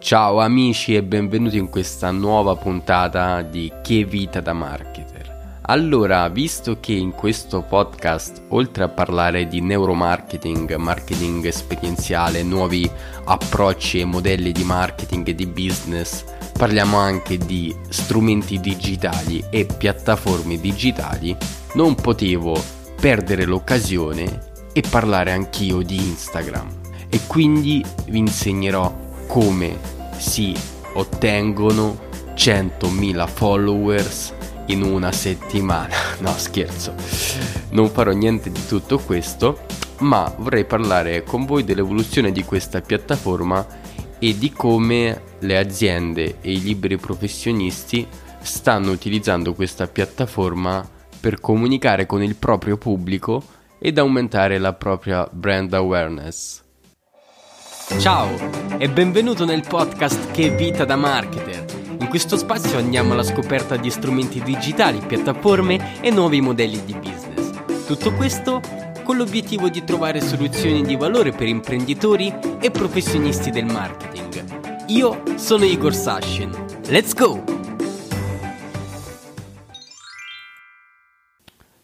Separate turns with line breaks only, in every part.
Ciao amici e benvenuti in questa nuova puntata di Che vita da marketer. Allora, visto che in questo podcast, oltre a parlare di neuromarketing, marketing esperienziale, nuovi approcci e modelli di marketing e di business, parliamo anche di strumenti digitali e piattaforme digitali, non potevo perdere l'occasione e parlare anch'io di Instagram. E quindi vi insegnerò come si ottengono 100.000 followers in una settimana. No, scherzo. Non farò niente di tutto questo, ma vorrei parlare con voi dell'evoluzione di questa piattaforma e di come le aziende e i liberi professionisti stanno utilizzando questa piattaforma per comunicare con il proprio pubblico ed aumentare la propria brand awareness. Ciao e benvenuto nel podcast Che vita da marketer. In questo spazio andiamo alla scoperta di strumenti digitali, piattaforme e nuovi modelli di business. Tutto questo con l'obiettivo di trovare soluzioni di valore per imprenditori e professionisti del marketing. Io sono Igor Sashin. Let's go!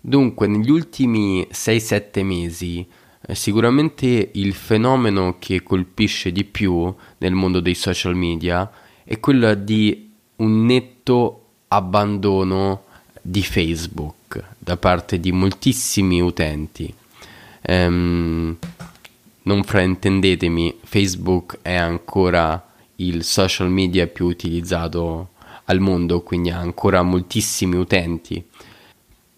Dunque, negli ultimi 6-7 mesi sicuramente il fenomeno che colpisce di più nel mondo dei social media è quello di un netto abbandono di Facebook da parte di moltissimi utenti. Um, non fraintendetemi, Facebook è ancora il social media più utilizzato al mondo, quindi ha ancora moltissimi utenti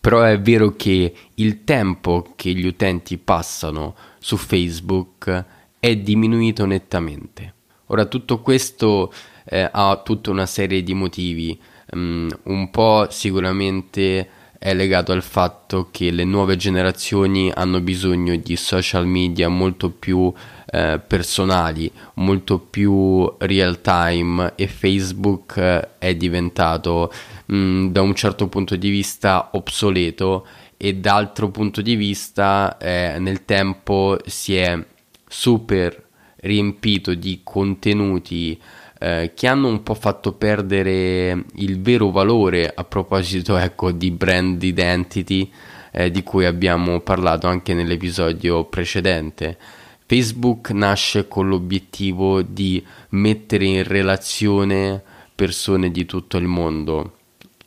però è vero che il tempo che gli utenti passano su Facebook è diminuito nettamente. Ora tutto questo eh, ha tutta una serie di motivi, um, un po' sicuramente è legato al fatto che le nuove generazioni hanno bisogno di social media molto più eh, personali, molto più real time e Facebook eh, è diventato mh, mm, da un certo punto di vista obsoleto e d'altro punto di vista eh, nel tempo si è super riempito di contenuti eh, che hanno un po' fatto perdere il vero valore a proposito ecco, di brand identity eh, di cui abbiamo parlato anche nell'episodio precedente. Facebook nasce con l'obiettivo di mettere in relazione persone di tutto il mondo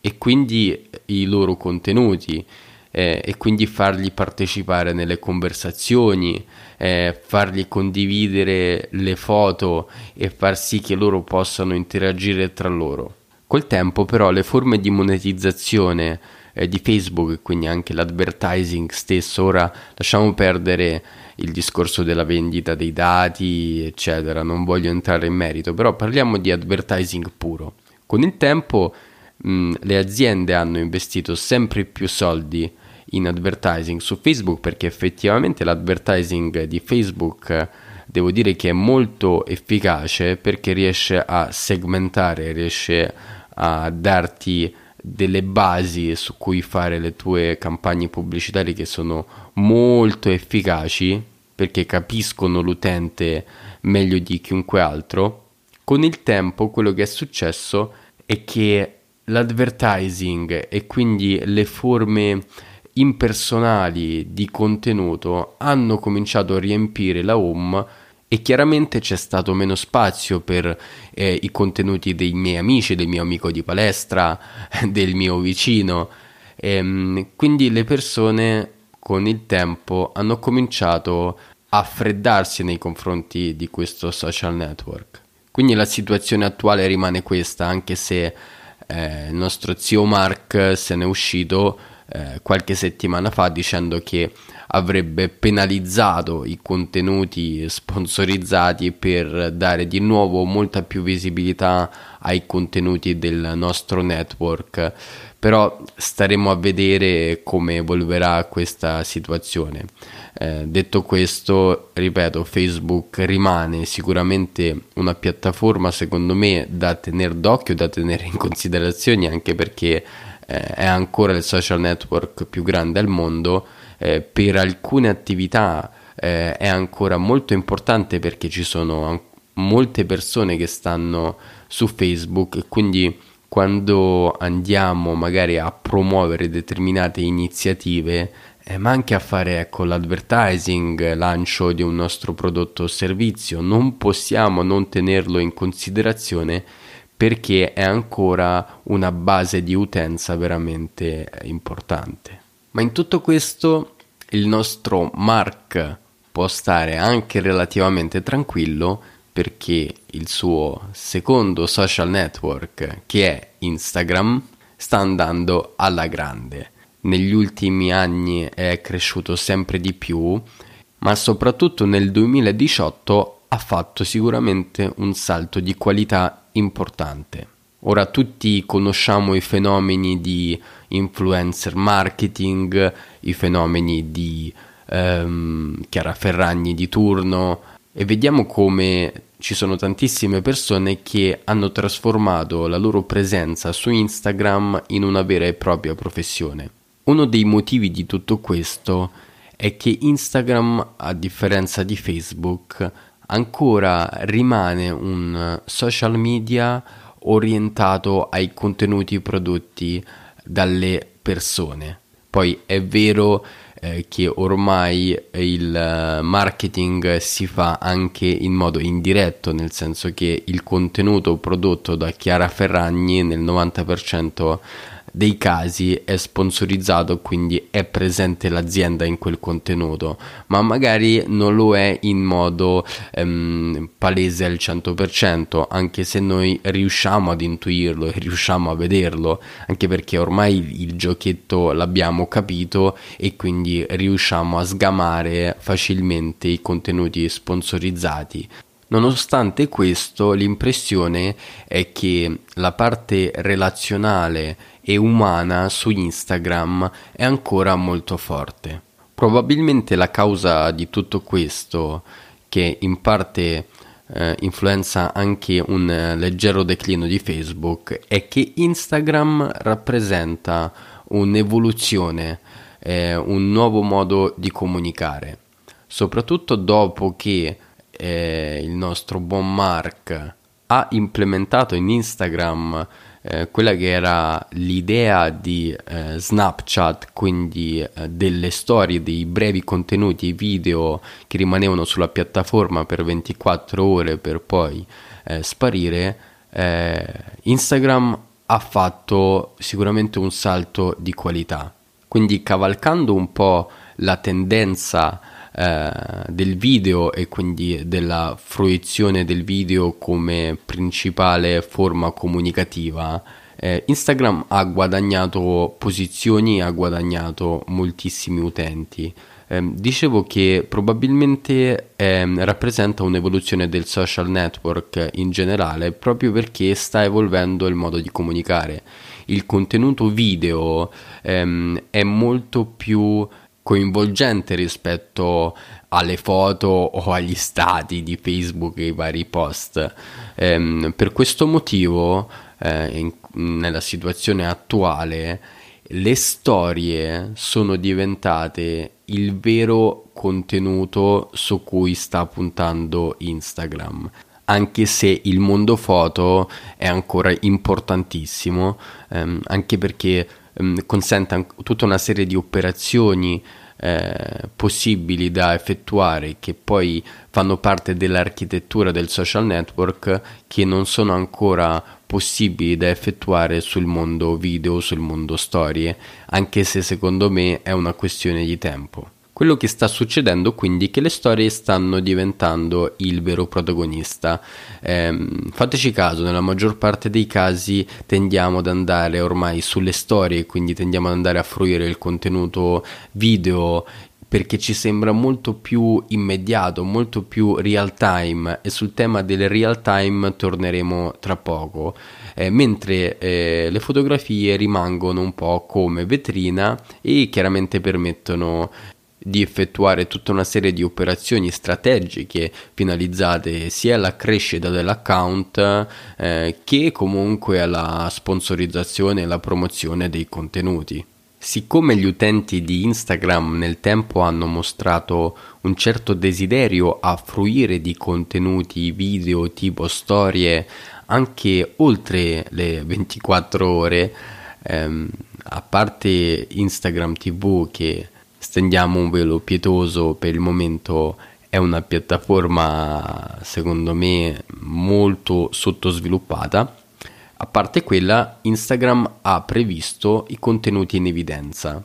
e quindi i loro contenuti eh, e quindi fargli partecipare nelle conversazioni, eh, fargli condividere le foto e far sì che loro possano interagire tra loro. Col tempo però le forme di monetizzazione eh, di Facebook e quindi anche l'advertising stesso, ora lasciamo perdere il discorso della vendita dei dati, eccetera, non voglio entrare in merito, però parliamo di advertising puro. Con il tempo mh, le aziende hanno investito sempre più soldi in advertising su Facebook perché effettivamente l'advertising di Facebook devo dire che è molto efficace perché riesce a segmentare, riesce a darti delle basi su cui fare le tue campagne pubblicitarie che sono molto efficaci perché capiscono l'utente meglio di chiunque altro. Con il tempo quello che è successo è che l'advertising e quindi le forme impersonali di contenuto hanno cominciato a riempire la home e chiaramente c'è stato meno spazio per eh, i contenuti dei miei amici, del mio amico di palestra, del mio vicino. E, ehm, quindi le persone con il tempo hanno cominciato a freddarsi nei confronti di questo social network. Quindi la situazione attuale rimane questa, anche se eh, il nostro zio Mark se n'è uscito eh, qualche settimana fa dicendo che avrebbe penalizzato i contenuti sponsorizzati per dare di nuovo molta più visibilità ai contenuti del nostro network. Però staremo a vedere come evolverà questa situazione. Eh, detto questo ripeto Facebook rimane sicuramente una piattaforma secondo me da tenere d'occhio da tenere in considerazione anche perché eh, è ancora il social network più grande al mondo, eh, per alcune attività eh, è ancora molto importante perché ci sono molte persone che stanno su Facebook e quindi quando andiamo magari a promuovere determinate iniziative eh, ma anche a fare ecco, l'advertising, lancio di un nostro prodotto o servizio, non possiamo non tenerlo in considerazione perché è ancora una base di utenza veramente importante. Ma in tutto questo il nostro Mark può stare anche relativamente tranquillo perché il suo secondo social network, che è Instagram, sta andando alla grande. Negli ultimi anni è cresciuto sempre di più, ma soprattutto nel 2018 ha fatto sicuramente un salto di qualità importante. Ora tutti conosciamo i fenomeni di influencer marketing, i fenomeni di ehm, Chiara Ferragni di turno e vediamo come ci sono tantissime persone che hanno trasformato la loro presenza su Instagram in una vera e propria professione. Uno dei motivi di tutto questo è che Instagram, a differenza di Facebook, ancora rimane un social media orientato ai contenuti prodotti dalle persone. Poi è vero eh, che ormai il marketing si fa anche in modo indiretto, nel senso che il contenuto prodotto da Chiara Ferragni nel 90% dei casi è sponsorizzato, quindi è presente l'azienda in quel contenuto, ma magari non lo è in modo ehm, palese al 100%, anche se noi riusciamo ad intuirlo e riusciamo a vederlo, anche perché ormai il giochetto l'abbiamo capito e quindi riusciamo a sgamare facilmente i contenuti sponsorizzati. Nonostante questo, l'impressione è che la parte relazionale e umana su Instagram è ancora molto forte. Probabilmente la causa di tutto questo, che in parte eh, influenza anche un leggero declino di Facebook, è che Instagram rappresenta un'evoluzione, eh, un nuovo modo di comunicare, soprattutto dopo che eh, il nostro buon Mark ha implementato in Instagram eh, quella che era l'idea di eh, Snapchat, quindi eh, delle storie, dei brevi contenuti video che rimanevano sulla piattaforma per 24 ore per poi eh, sparire, eh, Instagram ha fatto sicuramente un salto di qualità. Quindi cavalcando un po' la tendenza eh, del video e quindi della fruizione del video come principale forma comunicativa, eh, Instagram ha guadagnato posizioni, ha guadagnato moltissimi utenti. Eh, dicevo che probabilmente ehm, rappresenta un'evoluzione del social network in generale proprio perché sta evolvendo il modo di comunicare. Il contenuto video ehm, è molto più coinvolgente rispetto alle foto o agli stati di Facebook e i vari post. Ehm, per questo motivo, eh, in, nella situazione attuale, le storie sono diventate il vero contenuto su cui sta puntando Instagram anche se il mondo foto è ancora importantissimo, ehm, anche perché ehm, consente tutta una serie di operazioni eh, possibili da effettuare che poi fanno parte dell'architettura del social network che non sono ancora possibili da effettuare sul mondo video, sul mondo storie, anche se secondo me è una questione di tempo. Quello che sta succedendo quindi è che le storie stanno diventando il vero protagonista. Eh, fateci caso, nella maggior parte dei casi tendiamo ad andare ormai sulle storie, quindi tendiamo ad andare a fruire il contenuto video perché ci sembra molto più immediato, molto più real time e sul tema del real time torneremo tra poco. Eh, mentre eh, le fotografie rimangono un po' come vetrina e chiaramente permettono di effettuare tutta una serie di operazioni strategiche finalizzate sia alla crescita dell'account eh, che comunque alla sponsorizzazione e alla promozione dei contenuti. Siccome gli utenti di Instagram nel tempo hanno mostrato un certo desiderio a fruire di contenuti video tipo storie anche oltre le 24 ore, ehm, a parte Instagram TV che stendiamo un velo pietoso per il momento è una piattaforma secondo me molto sottosviluppata a parte quella, Instagram ha previsto i contenuti in evidenza.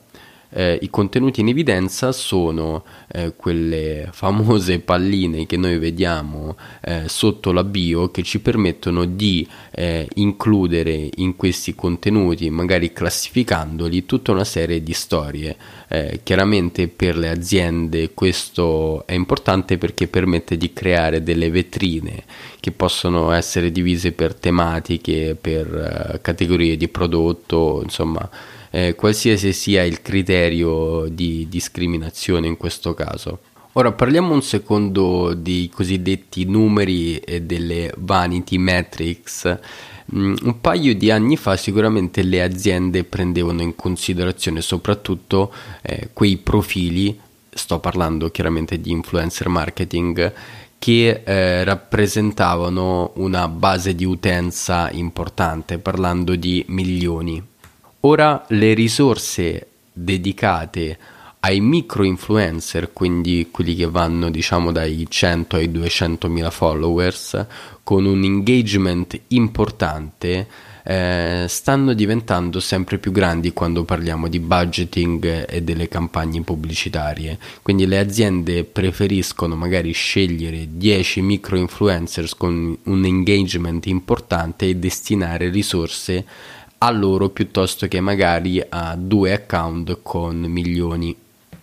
Eh, I contenuti in evidenza sono eh, quelle famose palline che noi vediamo eh, sotto la bio che ci permettono di eh, includere in questi contenuti, magari classificandoli, tutta una serie di storie. Eh, chiaramente per le aziende questo è importante perché permette di creare delle vetrine che possono essere divise per tematiche, per uh, categorie di prodotto, insomma, eh, qualsiasi sia il criterio di discriminazione in questo caso. Ora parliamo un secondo dei cosiddetti numeri e delle vanity metrics. Mm, un paio di anni fa sicuramente le aziende prendevano in considerazione soprattutto eh, quei profili, sto parlando chiaramente di influencer marketing, che eh, rappresentavano una base di utenza importante, parlando di milioni. Ora le risorse dedicate ai micro influencer, quindi quelli che vanno diciamo dai 100 ai 200 mila followers, con un engagement importante, eh, stanno diventando sempre più grandi quando parliamo di budgeting e delle campagne pubblicitarie. Quindi le aziende preferiscono magari scegliere 10 micro influencers con un engagement importante e destinare risorse a loro piuttosto che magari a due account con milioni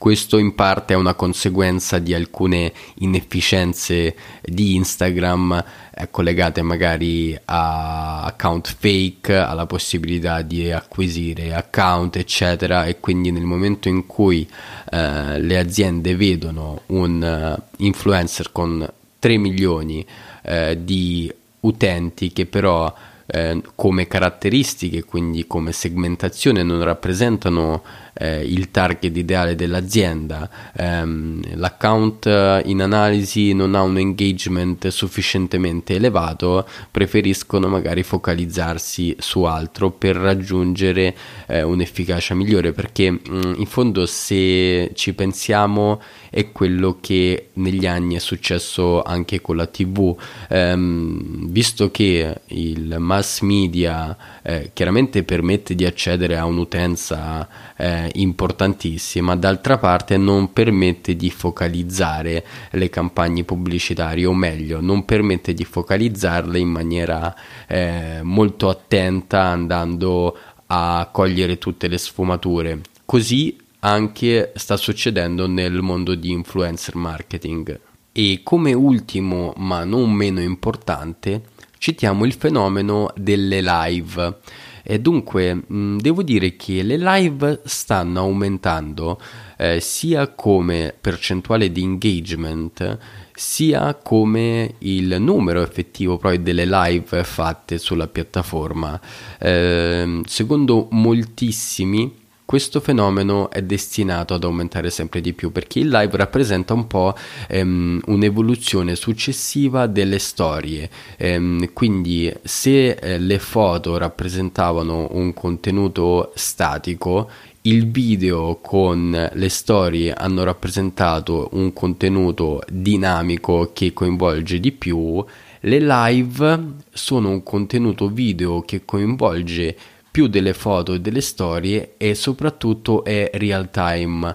questo in parte è una conseguenza di alcune inefficienze di Instagram eh, collegate magari a account fake, alla possibilità di acquisire account, eccetera. E quindi nel momento in cui eh, le aziende vedono un uh, influencer con 3 milioni eh, di utenti che però eh, come caratteristiche, quindi come segmentazione, non rappresentano eh, il target ideale dell'azienda, ehm, l'account eh, in analisi non ha un engagement sufficientemente elevato, preferiscono magari focalizzarsi su altro per raggiungere eh, un'efficacia migliore perché mh, mm, in fondo se ci pensiamo è quello che negli anni è successo anche con la tv ehm, visto che il mass media eh, chiaramente permette di accedere a un'utenza eh, importantissima, d'altra parte non permette di focalizzare le campagne pubblicitarie, o meglio, non permette di focalizzarle in maniera eh, molto attenta andando a cogliere tutte le sfumature. Così anche sta succedendo nel mondo di influencer marketing. E come ultimo, ma non meno importante, citiamo il fenomeno delle live. E dunque mh, devo dire che le live stanno aumentando eh, sia come percentuale di engagement sia come il numero effettivo poi delle live fatte sulla piattaforma. Eh, secondo moltissimi questo fenomeno è destinato ad aumentare sempre di più perché il live rappresenta un po' ehm, un'evoluzione successiva delle storie. Ehm, quindi se eh, le foto rappresentavano un contenuto statico, il video con le storie hanno rappresentato un contenuto dinamico che coinvolge di più. Le live sono un contenuto video che coinvolge più delle foto e delle storie e soprattutto è real time.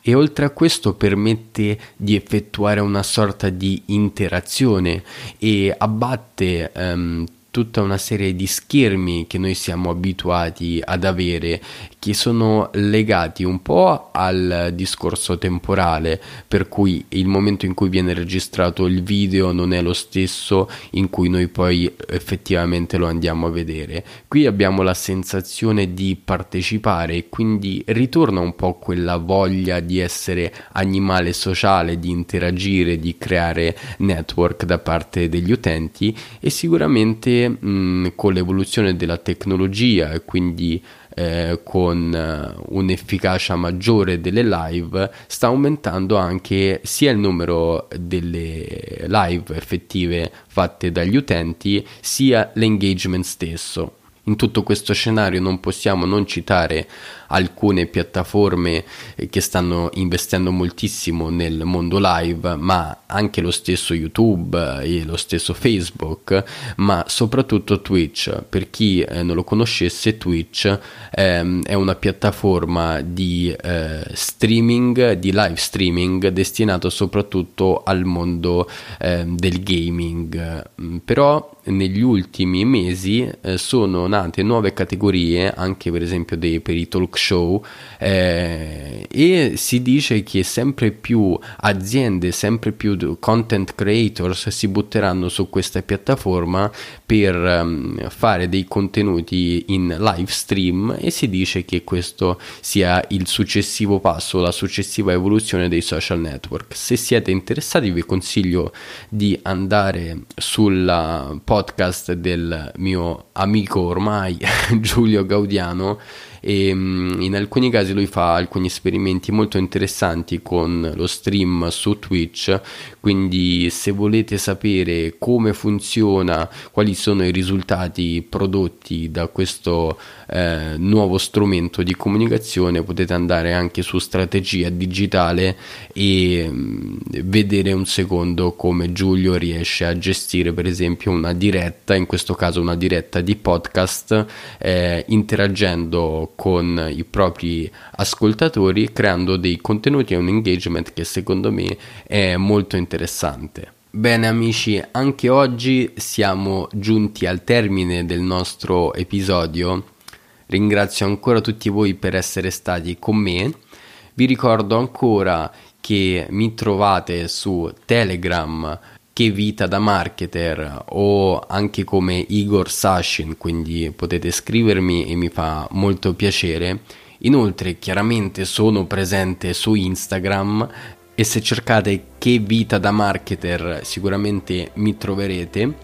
E oltre a questo permette di effettuare una sorta di interazione e abbatte um, tutta una serie di schermi che noi siamo abituati ad avere che sono legati un po' al discorso temporale, per cui il momento in cui viene registrato il video non è lo stesso in cui noi poi effettivamente lo andiamo a vedere. Qui abbiamo la sensazione di partecipare e quindi ritorna un po' quella voglia di essere animale sociale, di interagire, di creare network da parte degli utenti e sicuramente mh, con l'evoluzione della tecnologia e quindi eh, con eh, un'efficacia maggiore delle live, sta aumentando anche sia il numero delle live effettive fatte dagli utenti, sia l'engagement stesso. In tutto questo scenario non possiamo non citare alcune piattaforme eh, che stanno investendo moltissimo nel mondo live, ma anche lo stesso YouTube e lo stesso Facebook, ma soprattutto Twitch. Per chi eh, non lo conoscesse, Twitch ehm, è una piattaforma di eh, streaming, di live streaming destinato soprattutto al mondo eh, del gaming. Mm, però negli ultimi mesi eh, sono nate nuove categorie, anche per esempio dei, per i talk show, eh, e si dice che sempre più aziende, sempre più content creators si butteranno su questa piattaforma per um, fare dei contenuti in live stream e si dice che questo sia il successivo passo, la successiva evoluzione dei social network. Se siete interessati vi consiglio di andare sulla podcast del mio amico ormai Giulio Gaudiano e mm, in alcuni casi lui fa alcuni esperimenti molto interessanti con lo stream su Twitch quindi se volete sapere come funziona quali sono i risultati prodotti da questo eh, nuovo strumento di comunicazione potete andare anche su strategia digitale e mm, vedere un secondo come Giulio riesce a gestire per esempio una diretta in questo caso una diretta di podcast eh, interagendo con i propri ascoltatori creando dei contenuti e un engagement che secondo me è molto interessante. Bene amici, anche oggi siamo giunti al termine del nostro episodio. Ringrazio ancora tutti voi per essere stati con me. Vi ricordo ancora che mi trovate su Telegram che vita da marketer o anche come Igor Sashin, quindi potete scrivermi e mi fa molto piacere. Inoltre chiaramente sono presente su Instagram e se cercate che vita da marketer sicuramente mi troverete.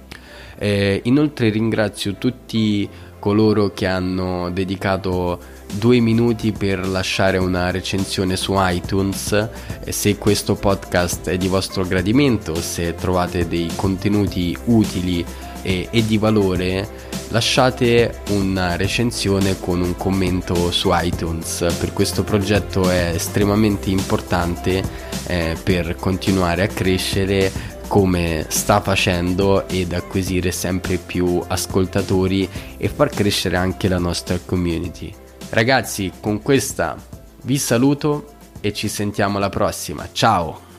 Eh, inoltre ringrazio tutti coloro che hanno dedicato due minuti per lasciare una recensione su iTunes se questo podcast è di vostro gradimento, se trovate dei contenuti utili e, e di valore, lasciate una recensione con un commento su iTunes. Per questo progetto è estremamente importante eh, per continuare a crescere come sta facendo ed acquisire sempre più ascoltatori e far crescere anche la nostra community. Ragazzi, con questa vi saluto e ci sentiamo alla prossima. Ciao!